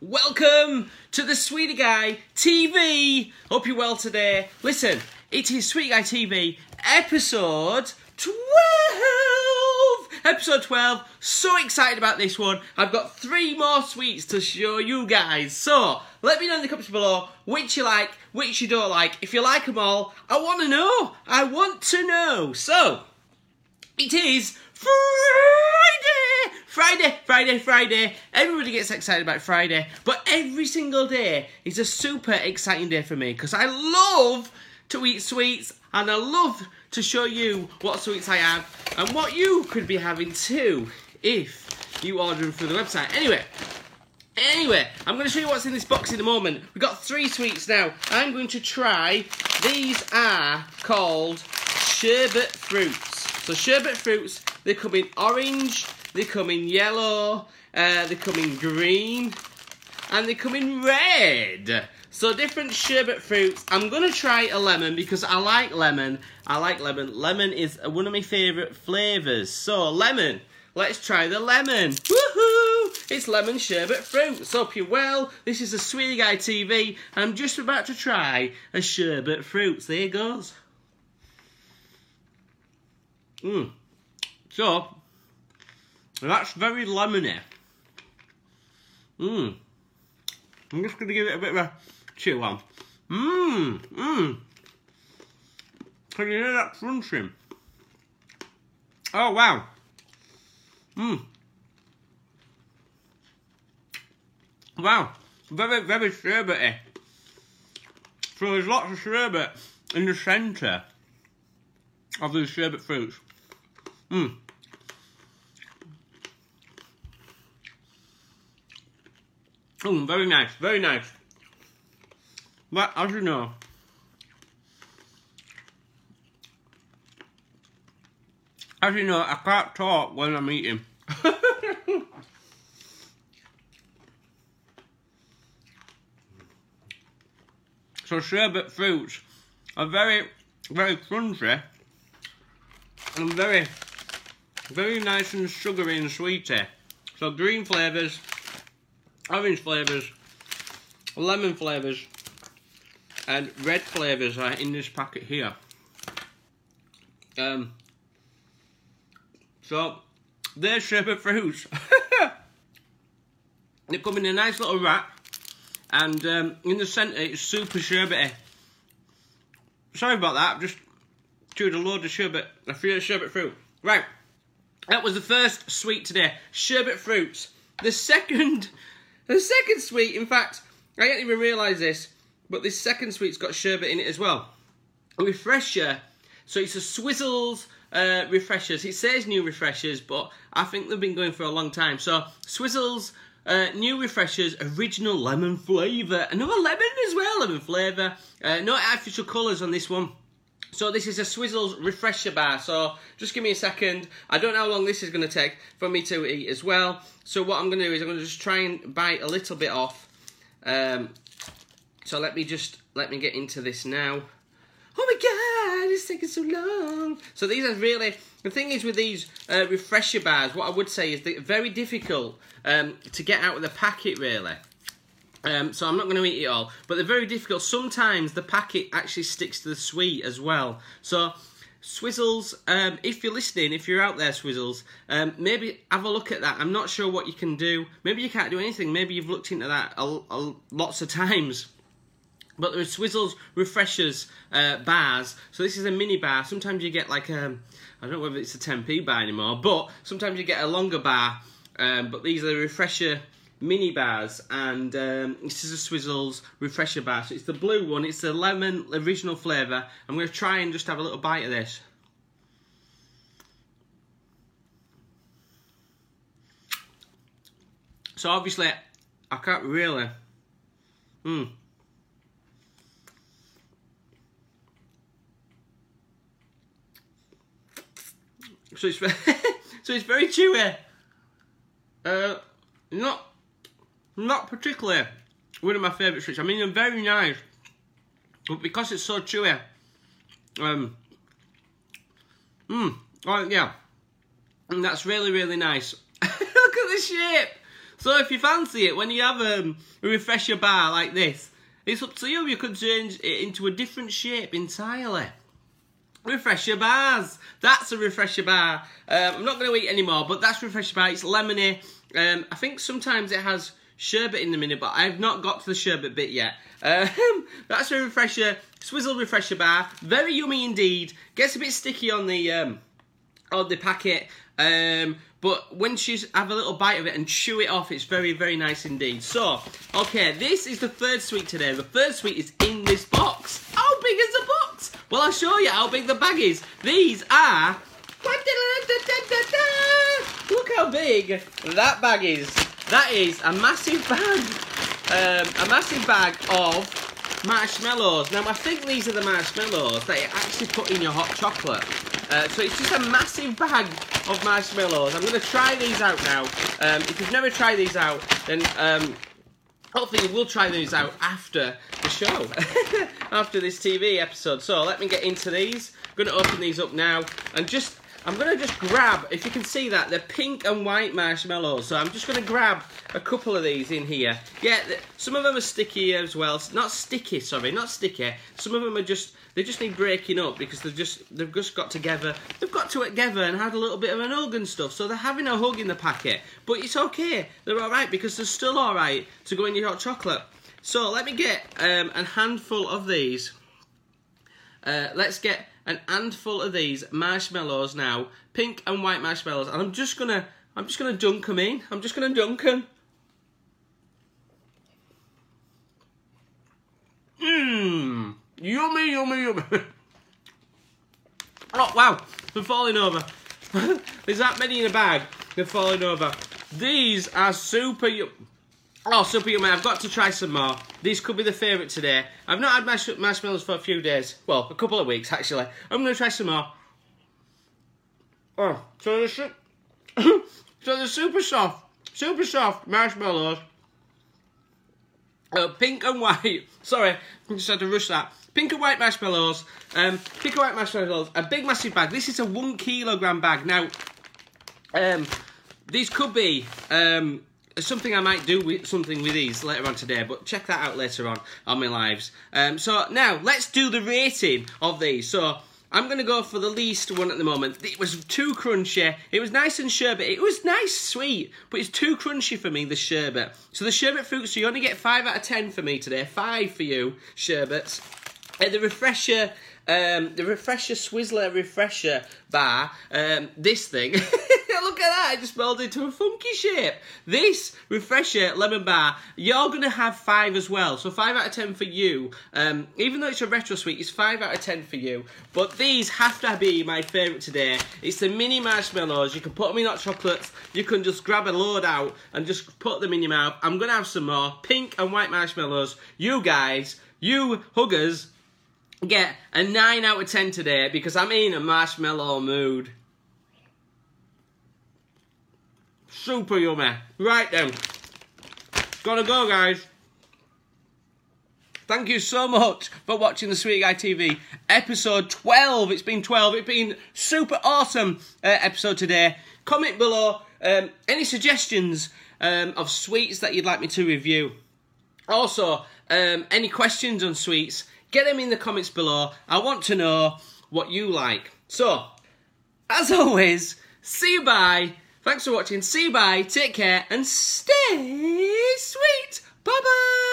Welcome to the Sweetie Guy TV. Hope you're well today. Listen, it is Sweetie Guy TV episode 12. Episode 12. So excited about this one. I've got three more sweets to show you guys. So, let me know in the comments below which you like, which you don't like. If you like them all, I want to know. I want to know. So, it is Friday! Friday, Friday, Friday. Everybody gets excited about Friday, but every single day is a super exciting day for me because I love to eat sweets and I love to show you what sweets I have and what you could be having too if you order through the website. Anyway, Anyway, I'm going to show you what's in this box in a moment. We've got three sweets now. I'm going to try. These are called sherbet fruits. So sherbet fruits, they come in orange, they come in yellow, uh, they come in green, and they come in red. So different sherbet fruits. I'm going to try a lemon because I like lemon. I like lemon. Lemon is one of my favourite flavours. So lemon. Let's try the lemon. Woohoo! It's lemon sherbet fruit. So hope you're well. This is a Sweetie Guy TV. I'm just about to try a sherbet fruit. There it goes. Mmm. So, that's very lemony. Mmm. I'm just going to give it a bit of a chew on. Mmm. Mmm. Can you hear that crunching? Oh, wow. Mmm. Wow. Very, very sherbety. So there's lots of sherbet in the centre of these sherbet fruits. Mmm. Mm, very nice, very nice. But as you know, as you know, I can't talk when I'm eating. so sherbet fruits are very, very crunchy and very, very nice and sugary and sweety. So green flavours, orange flavours, lemon flavours, and red flavours are in this packet here. Um, so, they're sherbet fruits. they come in a nice little wrap, and um, in the centre it's super sherbety. Sorry about that, I've just chewed a load of sherbet, a few sherbet fruit. Right, that was the first sweet today, sherbet fruits. The second, the second sweet, in fact, I didn't even realise this, but this second sweet's got sherbet in it as well. A refresher, so it's a Swizzels uh, refreshers. It says new refreshers, but I think they've been going for a long time. So Swizzels uh, new refreshers, original lemon flavour, another lemon as well, lemon flavour. Uh, no artificial colours on this one. So this is a Swizzels refresher bar. So just give me a second. I don't know how long this is going to take for me to eat as well. So what I'm going to do is I'm going to just try and bite a little bit off. Um, so let me just let me get into this now. Oh my god, it's taking so long. So these are really, the thing is with these uh, refresher bars, what I would say is they're very difficult um, to get out of the packet really. Um, so I'm not going to eat it all, but they're very difficult. Sometimes the packet actually sticks to the sweet as well. So Swizzels, um, if you're listening, if you're out there, Swizzels, um, maybe have a look at that. I'm not sure what you can do. Maybe you can't do anything. Maybe you've looked into that a, a, lots of times. But there are Swizzels refreshers uh, bars. So this is a mini bar. Sometimes you get like a, I don't know whether it's a 10p bar anymore, but sometimes you get a longer bar. Um, but these are the refresher mini bars, and um, a Swizzels refresher bar. So it's the blue one. It's the lemon original flavour. I'm going to try and just have a little bite of this. So obviously, I can't really. Hmm. So it's so it's very chewy. Uh, not not particularly one of my favourite sweets. I mean, they're very nice, but because it's so chewy, um, mmm, oh yeah, and that's really really nice. Look at the shape. So if you fancy it, when you have um, a refresher bar like this, it's up to you. You could change it into a different shape entirely. Refresher bars. That's a refresher bar. Um, I'm not going to eat anymore, but that's refresher bar. It's lemony. Um, I think sometimes it has sherbet in the minute, but I've not got to the sherbet bit yet. Um, that's a refresher, swizzle refresher bar. Very yummy indeed. Gets a bit sticky on the um, on the packet. Um, but once you have a little bite of it and chew it off, it's very, very nice indeed. So, okay, this is the third sweet today. The third sweet is in this box. How big is the box? Well, I'll show you how big the bag is. These are... Look how big that bag is. That is a massive bag. Um, a massive bag of marshmallows. Now, I think these are the marshmallows that you actually put in your hot chocolate. Uh, so it's just a massive bag of marshmallows. I'm going to try these out now. Um, if you've never tried these out, then um, hopefully you will try these out after the show, after this TV episode. So let me get into these. I'm going to open these up now and just I'm going to just grab, if you can see that, they're pink and white marshmallows. So I'm just going to grab a couple of these in here. Yeah, some of them are sticky as well. Not sticky, sorry, not sticky. Some of them are just, they just need breaking up because they've just, they've just got together. They've got together and had a little bit of an hug and stuff. So they're having a hug in the packet. But it's okay. They're all right because they're still all right to go in your hot chocolate. So let me get um, a handful of these. Uh, let's get an handful of these marshmallows now, pink and white marshmallows, and I'm just gonna, I'm just gonna dunk them in. I'm just gonna dunk them. Mmm, yummy, yummy, yummy. oh wow, they're falling over. There's that many in a bag. They're falling over. These are super yummy. Oh, super yummy. I've got to try some more. These could be the favourite today. I've not had mash marshmallows for a few days. Well, a couple of weeks, actually. I'm going to try some more. Oh, so they're, so they're super soft. Super soft marshmallows. Uh, pink and white. Sorry, I just had to rush that. Pink and white marshmallows. Um, pink and white marshmallows. A big, massive bag. This is a one kilogram bag. Now, um, these could be... Um, something I might do with something with these later on today, but check that out later on on my lives. Um, so now let's do the rating of these. So I'm going to go for the least one at the moment. It was too crunchy. It was nice and sherbet. It was nice, sweet, but it's too crunchy for me, the sherbet. So the sherbet fruit, so you only get 5 out of 10 for me today. 5 for you, sherbets. And the refresher um, the Refresher Swizzler Refresher bar, um, this thing, look at that, it just molded into a funky shape. This Refresher Lemon Bar, you're going to have 5 as well, so 5 out of 10 for you. Um, even though it's a retro sweet, it's 5 out of 10 for you. But these have to be my favourite today. It's the mini marshmallows, you can put them in hot chocolates, you can just grab a load out and just put them in your mouth. I'm going to have some more pink and white marshmallows. You guys, you huggers, get a 9 out of 10 today because I'm in a marshmallow mood. Super yummy. Right then. Gotta go, guys. Thank you so much for watching the Sweet Guy TV episode 12. It's been 12. It's been super awesome uh, episode today. Comment below um, any suggestions um, of sweets that you'd like me to review. Also, um, any questions on sweets Get them in the comments below. I want to know what you like. So, as always, see you bye. Thanks for watching. See you bye. Take care and stay sweet. Bye bye.